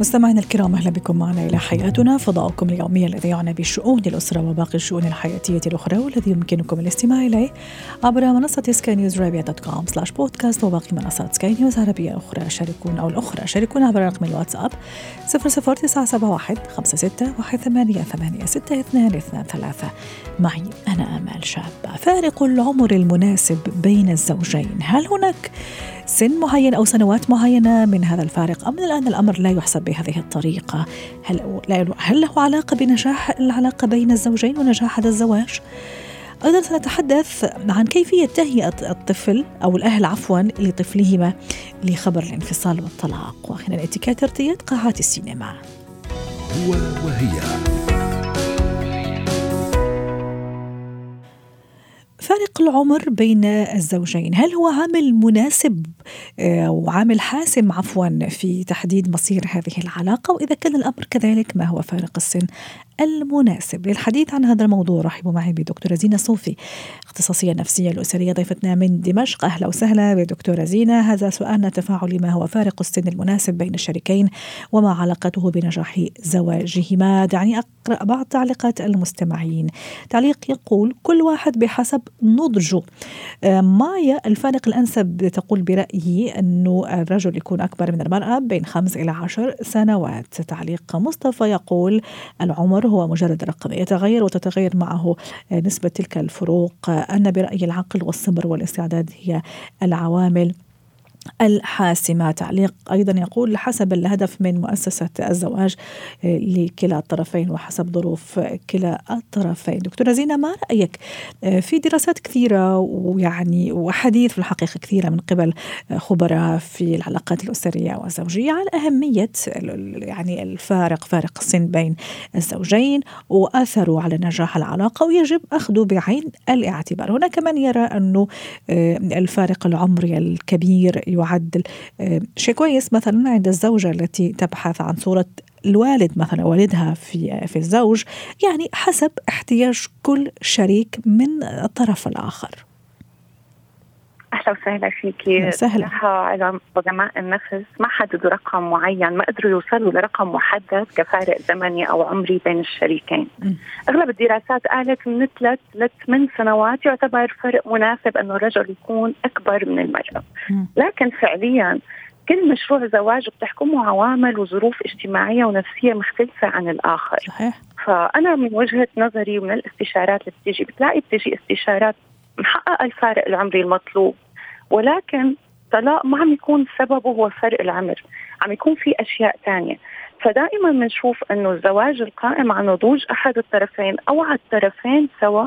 مستمعينا الكرام أهلا بكم معنا إلى حياتنا. فضاؤكم اليومي الذي يعنى بشؤون الأسرة وباقي الشؤون الحياتية الأخرى والذي يمكنكم الاستماع إليه عبر منصة سكاي نيوز dot com slash podcast وباقي منصات سكاي نيوز عربية أخرى. شاركونا أو الأخرى شاركونا عبر رقم الواتساب 00971 56 ثلاثة. معي أنا آمال شابه فارق العمر المناسب بين الزوجين هل هناك سن معين أو سنوات معينة من هذا الفارق؟ أم الآن الأمر لا يحسب بهذه الطريقة. هل, هل له علاقة بنجاح العلاقة بين الزوجين ونجاح هذا الزواج؟ أيضا سنتحدث عن كيفية تهيئة الطفل أو الأهل عفوا لطفلهما لخبر الانفصال والطلاق. وأخيرا اتكات ارتياد قاعات السينما. هو وهي. فارق العمر بين الزوجين. هل هو عامل مناسب آه، أو عامل حاسم عفوا في تحديد مصير هذه العلاقة؟ وإذا كان الأمر كذلك ما هو فارق السن المناسب للحديث عن هذا الموضوع. رحبوا معي بدكتورة زينة صوفي اختصاصية نفسية الأسرية ضيفتنا من دمشق. أهلا وسهلا بدكتورة زينة. هذا سؤالنا تفاعلي ما هو فارق السن المناسب بين الشريكين وما علاقته بنجاح زواجهما؟ دعني أقرأ بعض تعليقات المستمعين. تعليق يقول كل واحد بحسب نضجه. آه، مايا الفارق الأنسب تقول برأيي أنه الرجل يكون أكبر من المرأة بين خمس إلى عشر سنوات. تعليق مصطفى يقول العمر هو مجرد رقم يتغير وتتغير معه نسبة تلك الفروق أنا برأيي العقل والصبر والاستعداد هي العوامل. الحاسمة. تعليق أيضا يقول حسب الهدف من مؤسسة الزواج آه، لكلا الطرفين وحسب ظروف كلا الطرفين. دكتورة زينة ما رأيك؟ آه، في دراسات كثيرة ويعني وحديث في الحقيقة كثيرة من قبل خبراء في العلاقات الأسرية والزوجية على أهمية يعني الفارق فارق السن بين الزوجين وأثره على نجاح العلاقة ويجب أخذه بعين الاعتبار. هناك من يرى أنه آه، الفارق العمري الكبير يعد آه، شيء كويس. مثلا عند الزوجة التي تبحث عن صورة الوالد مثلا والدها في في الزوج يعني حسب احتياج كل شريك من الطرف الآخر. أهلا وسهلا فيكي سهلا علم علماء النفس ما حددوا رقم معين ما قدروا يوصلوا لرقم محدد كفارق زمني أو عمري بين الشريكين م. أغلب الدراسات قالت من ثلاث لثمان سنوات يعتبر فرق مناسب إنه الرجل يكون أكبر من المرأة م. لكن فعليا كل مشروع زواج بتحكمه عوامل وظروف اجتماعية ونفسية مختلفة عن الآخر صحيح. فأنا من وجهة نظري ومن الإستشارات اللي بتيجي بتلاقي بتيجي استشارات محققة الفارق العمري المطلوب ولكن طلاق ما عم يكون سببه هو فرق العمر. عم يكون في أشياء ثانية فدائما بنشوف إنه الزواج القائم على نضوج أحد الطرفين أو على الطرفين سوا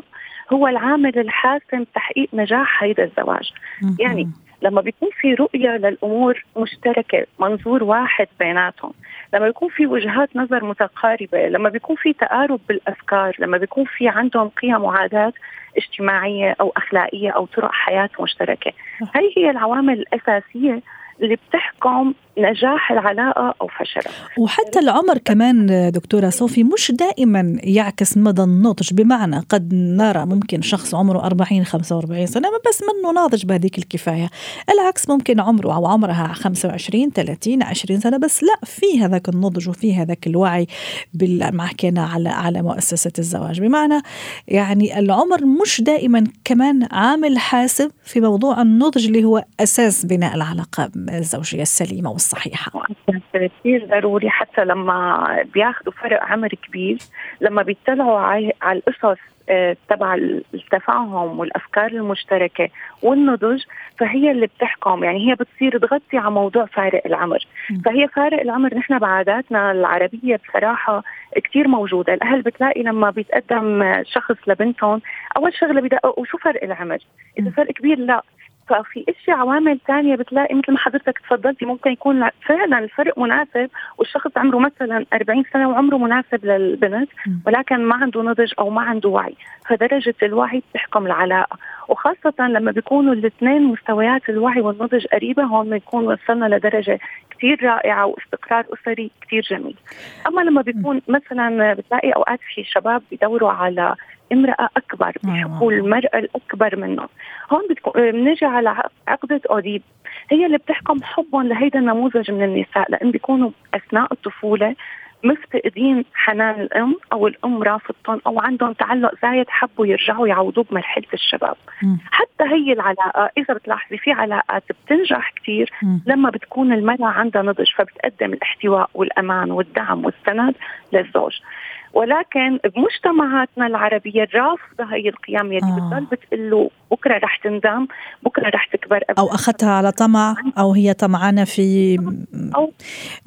هو العامل الحاسم تحقيق نجاح هذا الزواج. يعني لما بيكون في رؤية للأمور مشتركة منظور واحد بيناتهم. لما بيكون في وجهات نظر متقاربة لما بيكون في تقارب بالأفكار لما بيكون في عندهم قيم وعادات اجتماعية أو أخلاقية أو طرق حياة مشتركة. هي هي العوامل الأساسية اللي بتحكم نجاح العلاقة أو فشلها وحتى العمر كمان دكتورة صوفي مش دائما يعكس مدى النضج. بمعنى قد نرى ممكن شخص عمره 40 45 سنة بس منه ناضج بهذيك الكفاية. العكس ممكن عمره أو عمرها 25 30 20 سنة بس لا في هذاك النضج وفي هذاك الوعي ما حكينا على على مؤسسة الزواج. بمعنى يعني العمر مش دائما كمان عامل حاسب في موضوع النضج اللي هو أساس بناء العلاقة الزوجية السليمة والصحيحة. الصحيحة. كثير ضروري حتى لما بياخذوا فرق عمر كبير لما بيطلعوا على القصص آه، تبع التفاهم والأفكار المشتركة والنضج فهي اللي بتحكم. يعني هي بتصير تغطي على موضوع فارق العمر. فهي فارق العمر. نحن بعاداتنا العربية بصراحة كثير موجودة. الأهل بتلاقي لما بيتقدم شخص لبنتهم أول شغلة بدققوا شو فرق العمر؟ إذا فرق كبير لا. ففي اشياء عوامل ثانية بتلاقي مثل ما حضرتك تفضلتي ممكن يكون فعلا الفرق مناسب والشخص عمره مثلا 40 سنة وعمره مناسب للبنت ولكن ما عنده نضج أو ما عنده وعي. فدرجة الوعي بتحكم العلاقة. وخاصة لما بيكونوا الاثنين مستويات الوعي والنضج قريبة هون بنكون وصلنا لدرجة كثير رائعة واستقرار أسري كثير جميل. أما لما بيكون مثلا بتلاقي أوقات في شباب بيدوروا على امرأة أكبر بيحبوا المرأة الأكبر منهم. هون بنجي على عقدة أوديب. هي اللي بتحكم حبهم لهيدا النموذج من النساء لأن بيكونوا أثناء الطفولة مفتقدين حنان الأم أو الأم رافضتهم أو عندهم تعلق زايد حبوا يرجعوا يعوضوه بمرحلة الشباب. م. حتى هي العلاقة إذا بتلاحظي في علاقات بتنجح كثير لما بتكون المرأة عندها نضج فبتقدم الاحتواء والأمان والدعم والسند للزوج. ولكن بمجتمعاتنا العربية الرافضة هي القيم يلي آه. بتضل بتقول له بكرة رح تندم بكرة رح تكبر أو أخذتها على طمع أو هي طمعانة في أو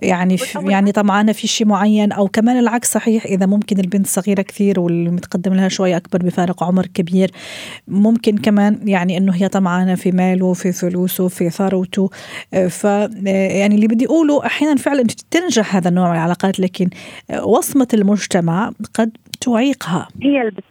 يعني في يعني طمعانة في شيء معين أو كمان العكس صحيح إذا ممكن البنت صغيرة كثير والمتقدم لها شوي أكبر بفارق عمر كبير ممكن كمان يعني إنه هي طمعانة في ماله في فلوسه في ثروته. ف يعني اللي بدي أقوله أحيانا فعلا تنجح هذا النوع من العلاقات لكن وصمة المجتمع قد تعيقها. هي اللي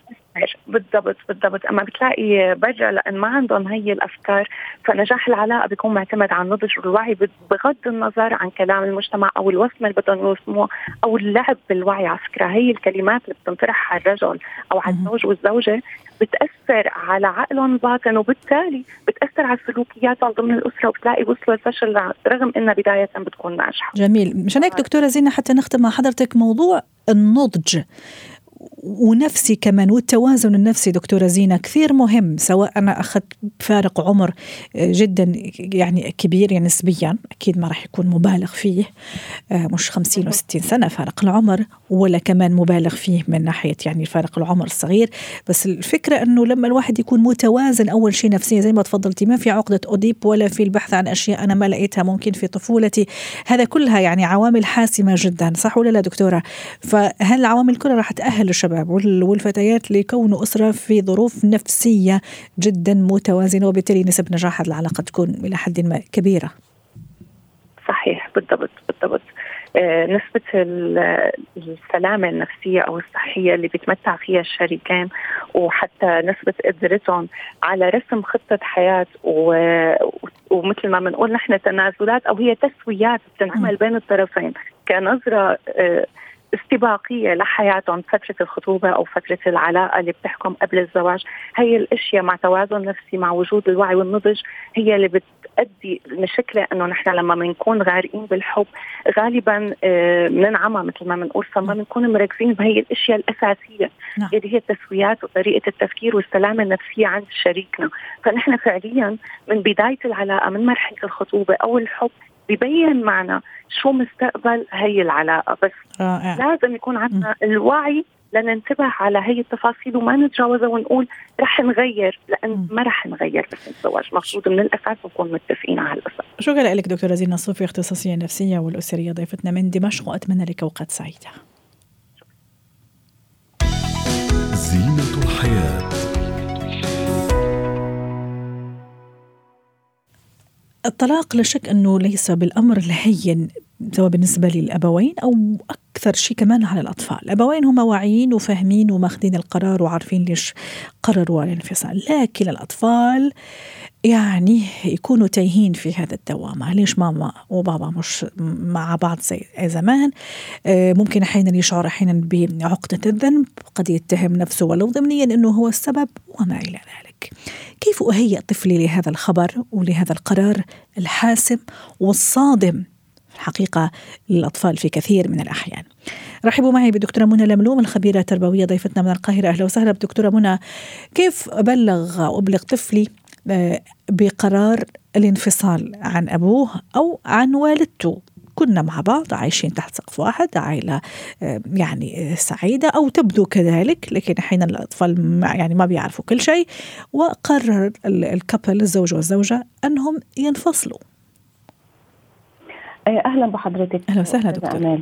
بالضبط بالضبط. أما بتلاقي برا لأن ما عندهم هي الأفكار فنجاح العلاقة بيكون معتمد على النضج والوعي بغض النظر عن كلام المجتمع أو الوصمه اللي بدهم يوصموه أو اللعب بالوعي. على فكرة هي الكلمات اللي بتنطرح على الرجل أو على الزوج والزوجة بتأثر على عقلهم الباطن وبالتالي بتأثر على سلوكياتهم ضمن الأسرة وبتلاقي وصلوا الفشل رغم إنها بداية بتكون ناجحة. جميل، مشان هيك دكتورة زينة حتى نختم مع حضرتك موضوع النضج. ونفسي كمان والتوازن النفسي دكتورة زينة كثير مهم سواء أنا أخذت فارق عمر جدا يعني كبير يعني نسبيا أكيد ما راح يكون مبالغ فيه آه، مش 50 و60 سنة فارق العمر ولا كمان مبالغ فيه من ناحية يعني فارق العمر الصغير. بس الفكرة أنه لما الواحد يكون متوازن أول شيء نفسيا زي ما تفضلتي ما في عقدة أوديب ولا في البحث عن أشياء أنا ما لقيتها ممكن في طفولتي. هذا كلها يعني عوامل حاسمة جدا صح ولا لا دكتورة؟ فهل العوامل كلها راح تأهل الشباب والفتيات لكون أسرة في ظروف نفسية جدا متوازنة وبالتالي نسب نجاح العلاقة تكون إلى حد ما كبيرة. صحيح بالضبط بالضبط. آه، نسبة السلامة النفسية أو الصحية اللي بيتمتع فيها الشريكين وحتى نسبة قدرتهم على رسم خطة حياة و... ومثل ما بنقول نحن تنازلات أو هي تسويات بتنعمل بين الطرفين. كنظرة آه، استباقية لحياتهم فترة الخطوبة أو فترة العلاقة اللي بتحكم قبل الزواج هي الأشياء مع توازن نفسي مع وجود الوعي والنضج هي اللي بتؤدي المشكلة إنه نحن لما بنكون غارقين بالحب غالبا بننعمى آه، مثل ما بنقول فما بنكون مركزين بهي الأشياء الأساسية نعم. اللي هي التسويات وطريقة التفكير والسلامة النفسية عند شريكنا فنحن فعليا من بداية العلاقة من مرحلة الخطوبة أو الحب ببين معنا شو مستقبل هي العلاقة. بس رائع. لازم يكون عندنا الوعي لننتبه على هي التفاصيل وما نتجاوزها ونقول رح نغير لأن ما رح نغير بس الزواج مفروض من الأساس نكون متفقين على الأساس. شكرا لك دكتورة زينة الصوفي اختصاصية النفسيه والأسرية ضيفتنا من دمشق؟ واتمنى لك أوقات سعيدة. زينة الحياة. الطلاق لا شك أنه ليس بالأمر الهين سواء بالنسبة للأبوين أو أكثر شيء كمان على الأطفال، الأبوين هم واعيين وفاهمين وماخذين القرار وعارفين ليش قرروا الانفصال، لكن الأطفال يعني يكونوا تايهين في هذا الدوامة ليش ماما وبابا مش مع بعض زي زمان؟ آه، ممكن أحيانا يشعر أحيانا بعقدة الذنب. قد يتهم نفسه ولو ضمنيا أنه هو السبب وما إلى ذلك. كيف أهيئ طفلي لهذا الخبر ولهذا القرار الحاسم والصادم؟ الحقيقة للأطفال في كثير من الأحيان. رحبوا معي بدكتورة منى لملوم الخبيرة التربوية ضيفتنا من القاهرة. أهلا وسهلا بدكتورة منى. كيف أبلغ وأبلغ طفلي آه، بقرار الانفصال عن أبوه أو عن والدته؟ كنا مع بعض عايشين تحت سقف واحد عائلة آه، يعني سعيدة أو تبدو كذلك لكن أحيانا الأطفال ما يعني ما بيعرفوا كل شيء وقرر الكابل الزوج والزوجة أنهم ينفصلوا. آه، أهلا بحضرتك. أهلا وسهلا دكتور.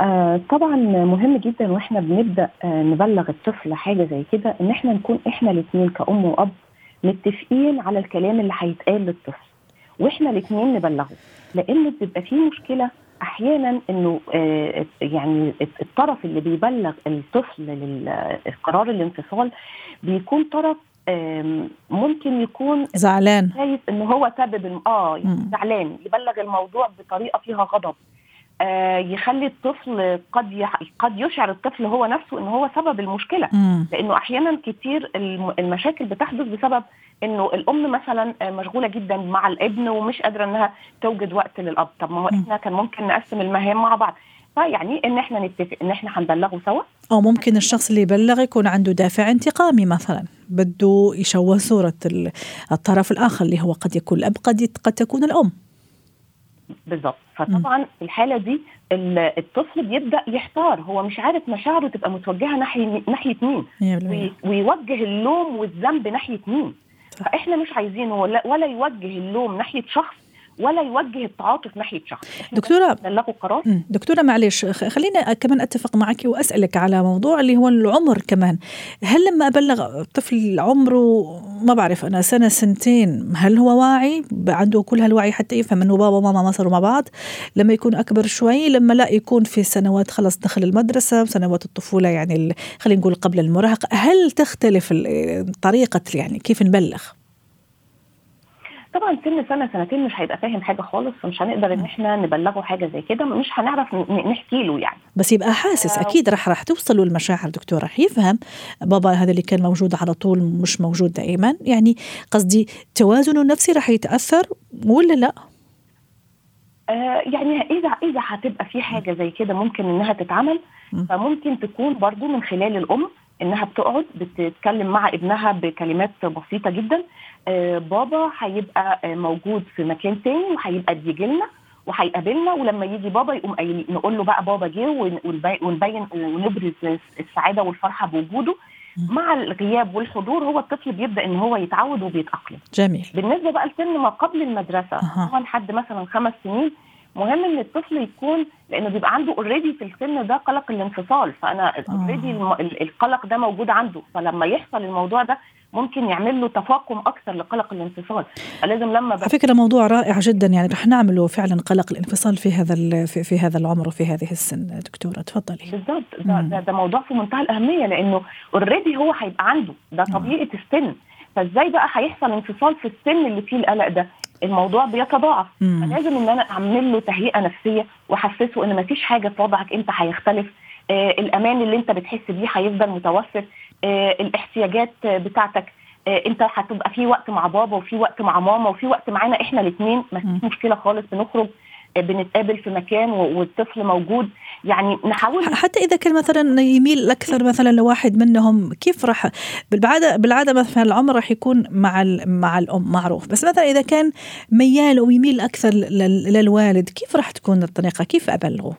آه طبعا مهم جدا وإحنا بنبدأ آه نبلغ الطفل حاجة زي كده إن إحنا نكون إحنا الاثنين كأم وأب متفقين على الكلام اللي هيتقال للطفل. وإحنا الاثنين نبلغه. لأن بتبقى في مشكلة أحيانا إنه آه يعني الطرف اللي بيبلغ الطفل للقرار الانفصال بيكون طرف ممكن يكون زعلان. شايف إن هو سبب آه زعلان يبلغ الموضوع بطريقة فيها غضب. يخلي الطفل قد قد يشعر الطفل هو نفسه إن هو سبب المشكلة. لأنه أحيانا كتير المشاكل بتحدث بسبب إنه الأم مثلا مشغولة جدا مع الابن ومش قادرة إنها توجد وقت للأب. طب ما هو إحنا كان ممكن نقسم المهام مع بعض. فيعني إن إحنا نتفق إن إحنا هنبلغه سوا. أو ممكن الشخص اللي يبلغ يكون عنده دافع انتقامي مثلا. بده يشوه صورة الطرف الآخر اللي هو قد يكون الأب قد قد تكون الأم. بالظبط. فطبعا في الحالة دي الطفل بيبدأ يحتار. هو مش عارف مشاعره تبقى متوجهة ناحية ناحية مين. ويوجه اللوم والذنب ناحية مين. فإحنا مش عايزينه ولا, ولا يوجه اللوم ناحية شخص ولا يوجه التعاطف ناحية شخص. دكتوره بلغوا قرار. دكتورة معلش خلينا كمان أتفق معك وأسألك على موضوع اللي هو العمر كمان. هل لما أبلغ طفل عمره ما بعرف أنا سنة سنتين هل هو واعي؟ عنده كل هالوعي حتى يفهم إنه بابا وماما ما صاروا مع بعض. لما يكون أكبر شوي لما لا يكون في سنوات خلص دخل المدرسة سنوات الطفولة يعني خلينا نقول قبل المراهقة. هل تختلف طريقة يعني كيف نبلغ؟ طبعا سن سنة سنتين مش هيبقى فاهم حاجة خالص فمش هنقدر إن إحنا نبلغه حاجة زي كده مش هنعرف نحكي له يعني. بس يبقى حاسس أكيد راح راح توصلوا المشاعر دكتور راح يفهم بابا هذا اللي كان موجود على طول مش موجود دائما. يعني قصدي توازنه النفسي راح يتأثر ولا لا؟ آه يعني إذا إذا هتبقى في حاجة زي كده ممكن إنها تتعمل فممكن تكون برضو من خلال الأم إنها بتقعد بتتكلم مع ابنها بكلمات بسيطة جدا. آه بابا هيبقى موجود في مكان تاني وهيبقى بيجي لنا وهيقابلنا ولما يجي بابا يقوم قايل نقول له بقى بابا جه ونبين ونبرز السعادة والفرحة بوجوده مع الغياب والحضور. هو الطفل بيبدأ إن هو يتعود وبيتأقلم. جميل. بالنسبة بقى لسن ما قبل المدرسة أه. هو لحد مثلا خمس سنين مهم إن الطفل يكون لأنه بيبقى عنده already في السن ده قلق الانفصال. فأنا already القلق ده موجود عنده. فلما يحصل الموضوع ده ممكن يعمل له تفاقم أكثر لقلق الانفصال. فلازم لما على فكرة موضوع رائع جدا. يعني رح نعمله فعلا قلق الانفصال في هذا في, في هذا العمر وفي هذه السن. دكتورة تفضلي. بالضبط. ده, ده, ده موضوع في منتهى الأهمية لأنه already هو هيبقى عنده. ده طبيعة السن. فإزاي بقى هيحصل انفصال في السن اللي فيه القلق ده؟ الموضوع بيتضاعف. فلازم إن أنا أعمل له تهيئة نفسية وأحسسه إن مفيش حاجة في وضعك أنت هيختلف. آه الأمان اللي أنت بتحس بيه هيفضل متوفر. آه الاحتياجات بتاعتك. آه أنت هتبقى في وقت مع بابا وفي وقت مع ماما وفي وقت معانا إحنا الاثنين مفيش مشكلة خالص بنخرج. بنتقابل في مكان والطفل موجود. يعني نحاول حتى إذا كان مثلا يميل أكثر مثلا لواحد منهم كيف راح؟ بالعاده بالعادة مثلا العمر راح يكون مع مع الأم معروف. بس مثلا إذا كان ميال ويميل أكثر للوالد كيف راح تكون الطريقة؟ كيف أبلغه؟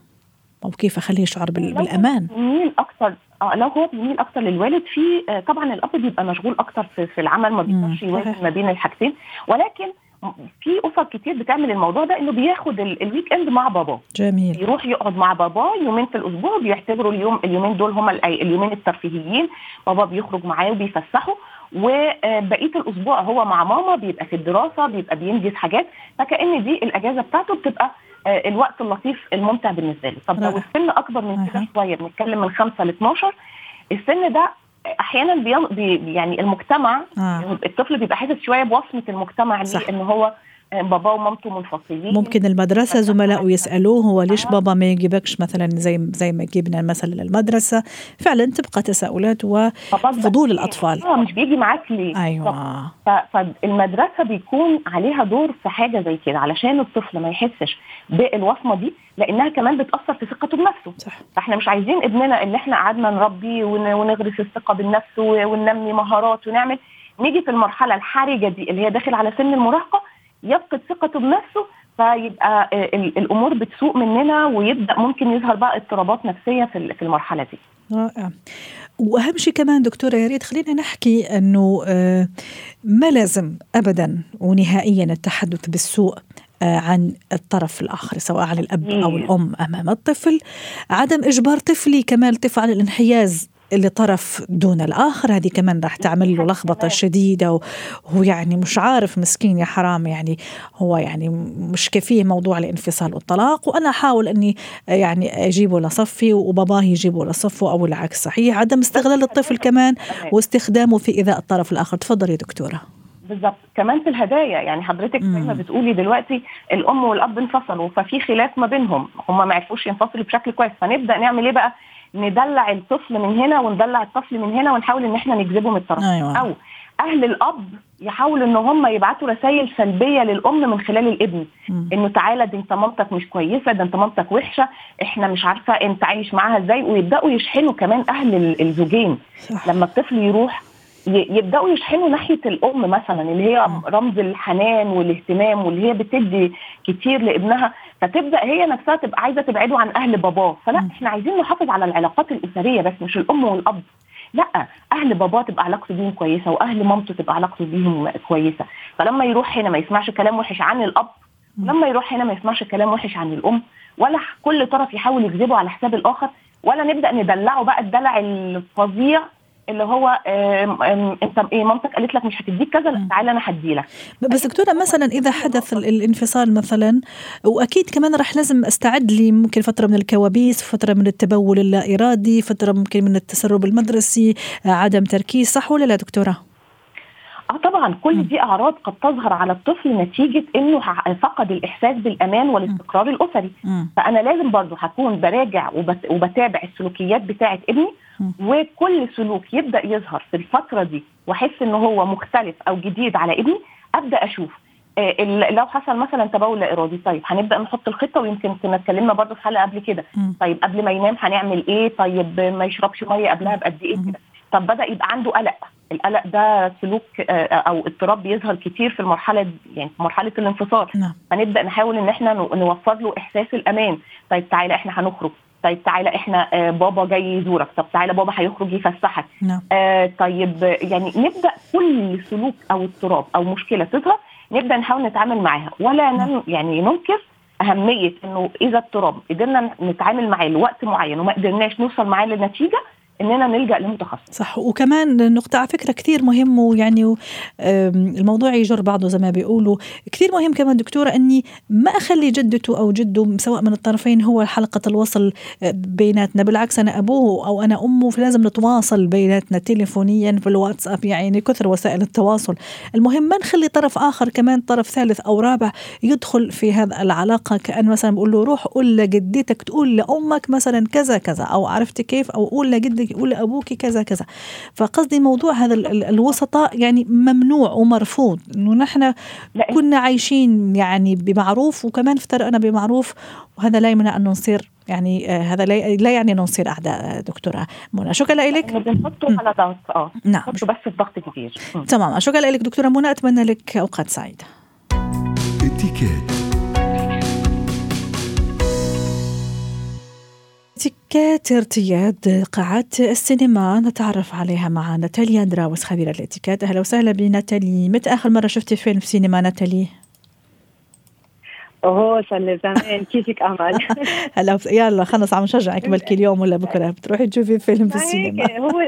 أو كيف أخليه يشعر بالأمان؟ يميل أكثر آه لو هو بيميل أكثر للوالد في آه طبعا الأب بيبقى مشغول أكثر في, في العمل ما بيقدرش يوازن ما بين الحاجتين. ولكن في اسر كتير بتعمل الموضوع ده إنه بياخد ال weekend مع باباه جميل. يروح يقعد مع باباه يومين في الأسبوع بيعتبروا اليوم اليومين دول هم اليومين الترفيهيين. بابا بيخرج معاه وبيفسحه وبقية الأسبوع هو مع ماما بيبقى في الدراسة بيبقى بينجز حاجات. فكأن دي الأجازة بتاعته بتبقى الوقت اللطيف الممتع بالنسبة له طب لو السن أكبر من كده شوية بنتكلم من 5 ل 12 السن ده أحيانا بي يعني المجتمع آه. الطفل بيبقى حاسس شوية بوصمة المجتمع ليه إن هو باباه ومامته منفصلين. ممكن المدرسة زملائه يسألوه هو ليش بابا ما يجيبكش مثلا زي زي ما يجيبنا مثلا للمدرسة؟ فعلا تبقى تساؤلات وفضول الأطفال. آه مش بيجي معاك ليه أيوة. فالمدرسة بيكون عليها دور في حاجة زي كده علشان الطفل ما يحسش بالوصمة دي لأنها كمان بتأثر في ثقته بنفسه. صح. فإحنا مش عايزين ابننا اللي إحنا قعدنا نربيه ونغرس الثقة بالنفس وننمي مهارات ونعمل. نيجي في المرحلة الحرجة دي اللي هي داخل على سن المراهقة يفقد ثقته بنفسه فيبقى الأمور بتسوء مننا ويبدأ ممكن يظهر بقى اضطرابات نفسية في المرحلة دي. رائع. وأهم شيء كمان دكتورة يا ريت خلينا نحكي إنه ما لازم ابدا ونهائيا التحدث بالسوء عن الطرف الآخر سواء عن الأب أو الأم أمام الطفل عدم إجبار طفلي كمال طفل على الانحياز لطرف دون الآخر. هذه كمان راح تعمل له لخبطة شديدة وهو يعني مش عارف مسكين يا حرام يعني هو يعني مش كفيه موضوع الانفصال والطلاق. وأنا أحاول أني يعني أجيبه لصفي وباباه يجيبه لصفه أو العكس صحيح. عدم استغلال الطفل كمان واستخدامه في إيذاء الطرف الآخر. تفضلي دكتورة. بالظبط كمان في الهدايا يعني حضرتك زي ما بتقولي دلوقتي الأم والأب انفصلوا ففي خلاف ما بينهم. هم ما عرفوش ينفصلوا بشكل كويس. فنبدأ نعمل إيه بقى؟ ندلع الطفل من هنا وندلع الطفل من هنا ونحاول إن إحنا نجذبه من الطرف أيوة. أو أهل الأب يحاولوا إن هم يبعتوا رسائل سلبية للأم من خلال الابن مم. إنه تعالى دي أنت مامتك مش كويسة ده أنت مامتك وحشة إحنا مش عارفة أنت عايش معاها إزاي ويبدأوا يشحنوا كمان أهل الزوجين صح. لما الطفل يروح يبدأوا يشحنوا ناحية الأم مثلا اللي هي رمز الحنان والاهتمام واللي هي بتدي كتير لابنها فتبدأ هي نفسها تبقى عايزة تبعده عن أهل باباه. فلا إحنا عايزين نحافظ على العلاقات الاسريه بس مش الأم والأب. لا أهل باباه تبقى علاقته بيهم كويسة وأهل مامته تبقى علاقته بيهم كويسة. فلما يروح هنا ما يسمعش كلام وحش عن الأب ولما يروح هنا ما يسمعش كلام وحش عن الأم ولا كل طرف يحاول يجذبه على حساب الآخر ولا نبدأ ندلعه بقى الدلع الفظيع اللي هو انت إيه مامتك قالت لك مش هتديك كذا لا تعالى أنا هدي لك. بس دكتورة مثلا إذا حدث الانفصال مثلا وأكيد كمان راح لازم أستعد لي ممكن فترة من الكوابيس فترة من التبول اللا ارادي فترة ممكن من التسرب المدرسي عدم تركيز صح ولا لا دكتورة؟ آه طبعا كل دي أعراض قد تظهر على الطفل نتيجة إنه فقد الإحساس بالأمان والاستقرار الأسري. فأنا لازم برضه هكون براجع وبتابع السلوكيات بتاعه ابني وكل سلوك يبدأ يظهر في الفترة دي وأحس إن هو مختلف أو جديد على ابني أبدأ أشوف. آه، لو حصل مثلا تبول لا إرادي طيب هنبدأ نحط الخطة ويمكن كنا اتكلمنا برضه في حلقة قبل كده. طيب قبل ما ينام هنعمل إيه؟ طيب ما يشربش مية قبلها بقد إيه كده؟ طب بدأ يبقى عنده قلق. القلق ده سلوك آه، أو اضطراب بيظهر كتير في المرحلة يعني في مرحلة الانفصال. نعم. فنبدأ نحاول إن إحنا نوفر له إحساس الأمان. طيب تعالى إحنا هنخرج. طيب تعالى إحنا آه بابا جاي يزورك طب تعالى بابا هيخرج يفسحك نعم. آه طيب يعني نبدأ كل سلوك أو اضطراب أو مشكلة تظهر نبدأ نحاول نتعامل معاها ولا نعم. يعني ننكر أهمية إنه إذا اضطراب قدرنا نتعامل معاه لوقت معين وما قدرناش نوصل معاه لنتيجه إننا نلجأ لمتخصص. صح. وكمان نقطة على فكرة كثير مهم ويعني الموضوع يجر بعضه زي ما بيقولوا. كثير مهم كمان دكتورة إني ما أخلي جدته أو جده سواء من الطرفين هو حلقة الوصل آه، بيناتنا. بالعكس أنا أبوه أو أنا أمه فلازم نتواصل بيناتنا تليفونيا في الواتساب يعني كثر وسائل التواصل. المهم ما نخلي طرف آخر كمان طرف ثالث أو رابع يدخل في هذا العلاقة. كأن مثلا بقول له روح قول لجدتك تقول لأمك مثلا كذا كذا أو عرفتي كيف؟ أو قول لجدك يقول لابوك كذا كذا. فقصدي موضوع هذا الوسطاء يعني ممنوع ومرفوض إنه نحن كنا عايشين يعني بمعروف وكمان افترقنا بمعروف وهذا لا يمنع انه نصير يعني آه هذا لا يعني انه نصير أعداء دكتورة منى. شكرا لك بنحطه على ضغط آه. نعم. بس الضغط كبير. تمام. شكرا لك دكتورة منى. أتمنى لك أوقات سعيدة. اتيكيت ارتياد قاعات السينما. نتعرف عليها مع ناتاليا دراوس خبيرة الاتيكيت. أهلا وسهلا بناتالي. متى آخر مرة شفتي فيلم في سينما ناتالي؟ اوه صار لي زمان. كيفك امل هلا يلا خلص عم نشجعك بلكي اليوم ولا بكرة؟ بتروحي تشوفي فيلم في السينما؟ هو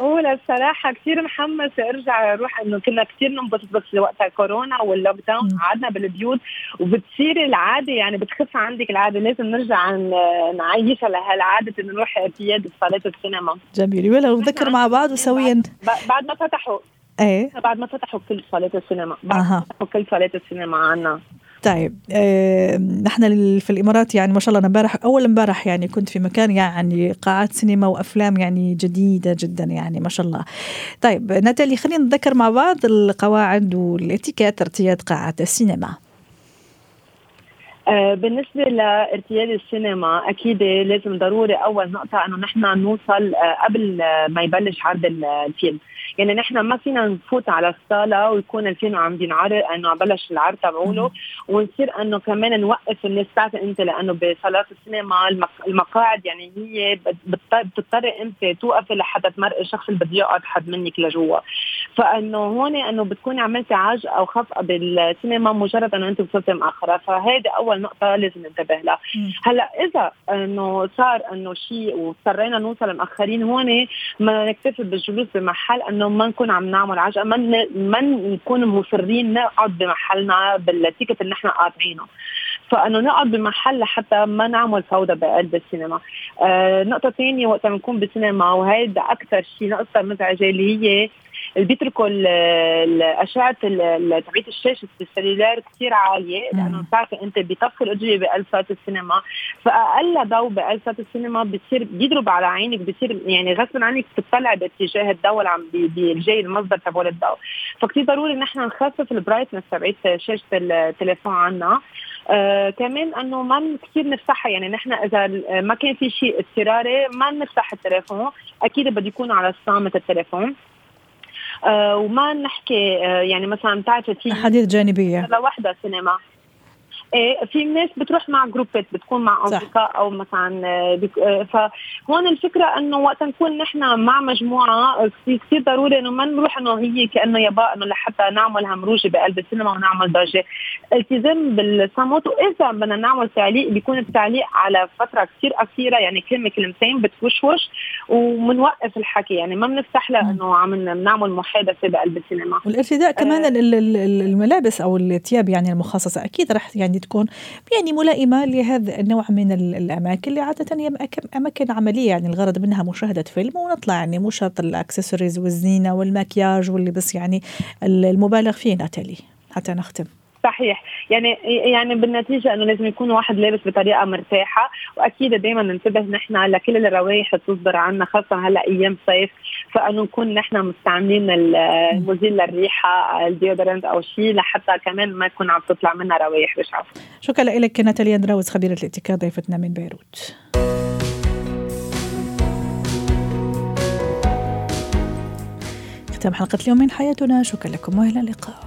هو للصراحة كثير محمسه أرجع أروح إنه كنا كثير ننبسط بس وقتها كورونا وال lockdown قعدنا بالبيوت وبتصير العادة يعني بتخف عندك العادة. لازم نرجع نعيشها لهالعاده إنه نروح ارتياد صالات السينما. جميل. ولا نذكر مع بعض وسويا. بعد ما فتحوا. إيه؟ بعد ما فتحوا كل صالات السينما. بعد ما فتحوا كل صالات السينما عنا. طيب آه نحن في الإمارات يعني ما شاء الله أنا امبارح أول امبارح يعني كنت في مكان يعني قاعات سينما وأفلام يعني جديدة جدا يعني ما شاء الله. طيب ناتالي خلينا نتذكر مع بعض القواعد والإتيكيت ارتياد قاعات السينما. آه بالنسبة لارتياد السينما أكيد لازم ضروري أول نقطة أنه نحن نوصل آه قبل ما يبلش عرض الفيلم يعني نحن ما فينا نفوت على الصالة ويكون الفيلم عم بينعرض إنه بلش العرض تبعوله ونصير إنه كمان نوقف الناس بتعرفي انت لأنه بصالات السينما المقاعد يعني هي بتضطر انت توقفي لحتى تمرقي الشخص اللي بده يقعد حد منك لجوا. فإنه هون إنه بتكوني عملتي عجقه أو خفقة بالسينما مجرد إنه انت وصلتي مأخرة. فهذه أول نقطة لازم ننتبه لها. هلأ إذا إنه صار إنه شيء واضطرينا نوصل مأخرين هون ما نكتفي بالجلوس بمحل إنه ما نكون عم نعمل عجقة ما ما نكون مصرين نقعد بمحلنا بالتيكت اللي نحن قاطعينه فإنه نقعد بمحل لحتى ما نعمل فوضى بقلب السينما. آه نقطة ثانية وقت نكون بالسينما وهيدا أكثر شيء نقطة مزعجة اللي هي اللي بيتركوا الأشعة تبعيت الشاشه السلولار كثير عالية لأنه بتعرفي أنت بيطفوا الاضويه بقلب صاله السينما. فأقل ضوء بقلب صاله السينما بصير بيضرب على عينك بصير يعني غصبا عنك تطلعي باتجاه الضوء اللي عم جاي المصدر تبع الضوء. فكثير ضروري نحن نخفف البرايتنس تبعت شاشه التليفون عنا. آه كمان إنه ما كثير نفتحها يعني نحن إذا ما كان في شيء اضطراري ما نفتح التليفون. أكيد بده يكون على الصامت التليفون. وما نحكي آه يعني مثلا بتعرفي في؟ حديث جانبية. لوحدها سينما. في ناس بتروح مع جروبات بتكون مع أصدقاء أو مثلا آه، آه، فهون الفكرة إنه وقت نكون نحن مع مجموعة كثير ضروري إنه ما نروح إنه هي كأنه يابا إنه لحتى نعمل همروجة بقلب السينما ونعمل ضجة. التزام بالصمت وإذا بدنا نعمل تعليق بيكون التعليق على فترة كثير قصيره يعني كلمة كلمتين بتوشوش وبنوقف الحكي يعني ما بنفتح لها إنه عم نعمل محادثة بقلب السينما. والارتداء كمان آه. الملابس أو الثياب يعني المخصصة أكيد رح يعني تكون يعني ملائمة لهذا النوع من الأماكن اللي عادة هي أماكن عملية يعني الغرض منها مشاهدة فيلم ونطلع يعني مو شرط الأكسسوارز والزينة والمكياج واللي بس يعني المبالغ فيه ناتالي. حتى نختم. صحيح. يعني يعني بالنتيجة إنه لازم يكون واحد لابس بطريقة مرتاحة وأكيد دائما ننتبه نحن لكل الروائح اللي تصدر عنا خاصة هلأ أيام صيف. فإنه نكون نحن مستعملين المزيل للريحة ال deodorant أو شيء لحتى كمان ما يكون عم تطلع منها روائح بشعه شكرا لك ناتاليا دراوز خبيرة الاتيكيت ضيفتنا من بيروت. ختام حلقة اليوم من حياتنا. شكرا لكم وإلى اللقاء.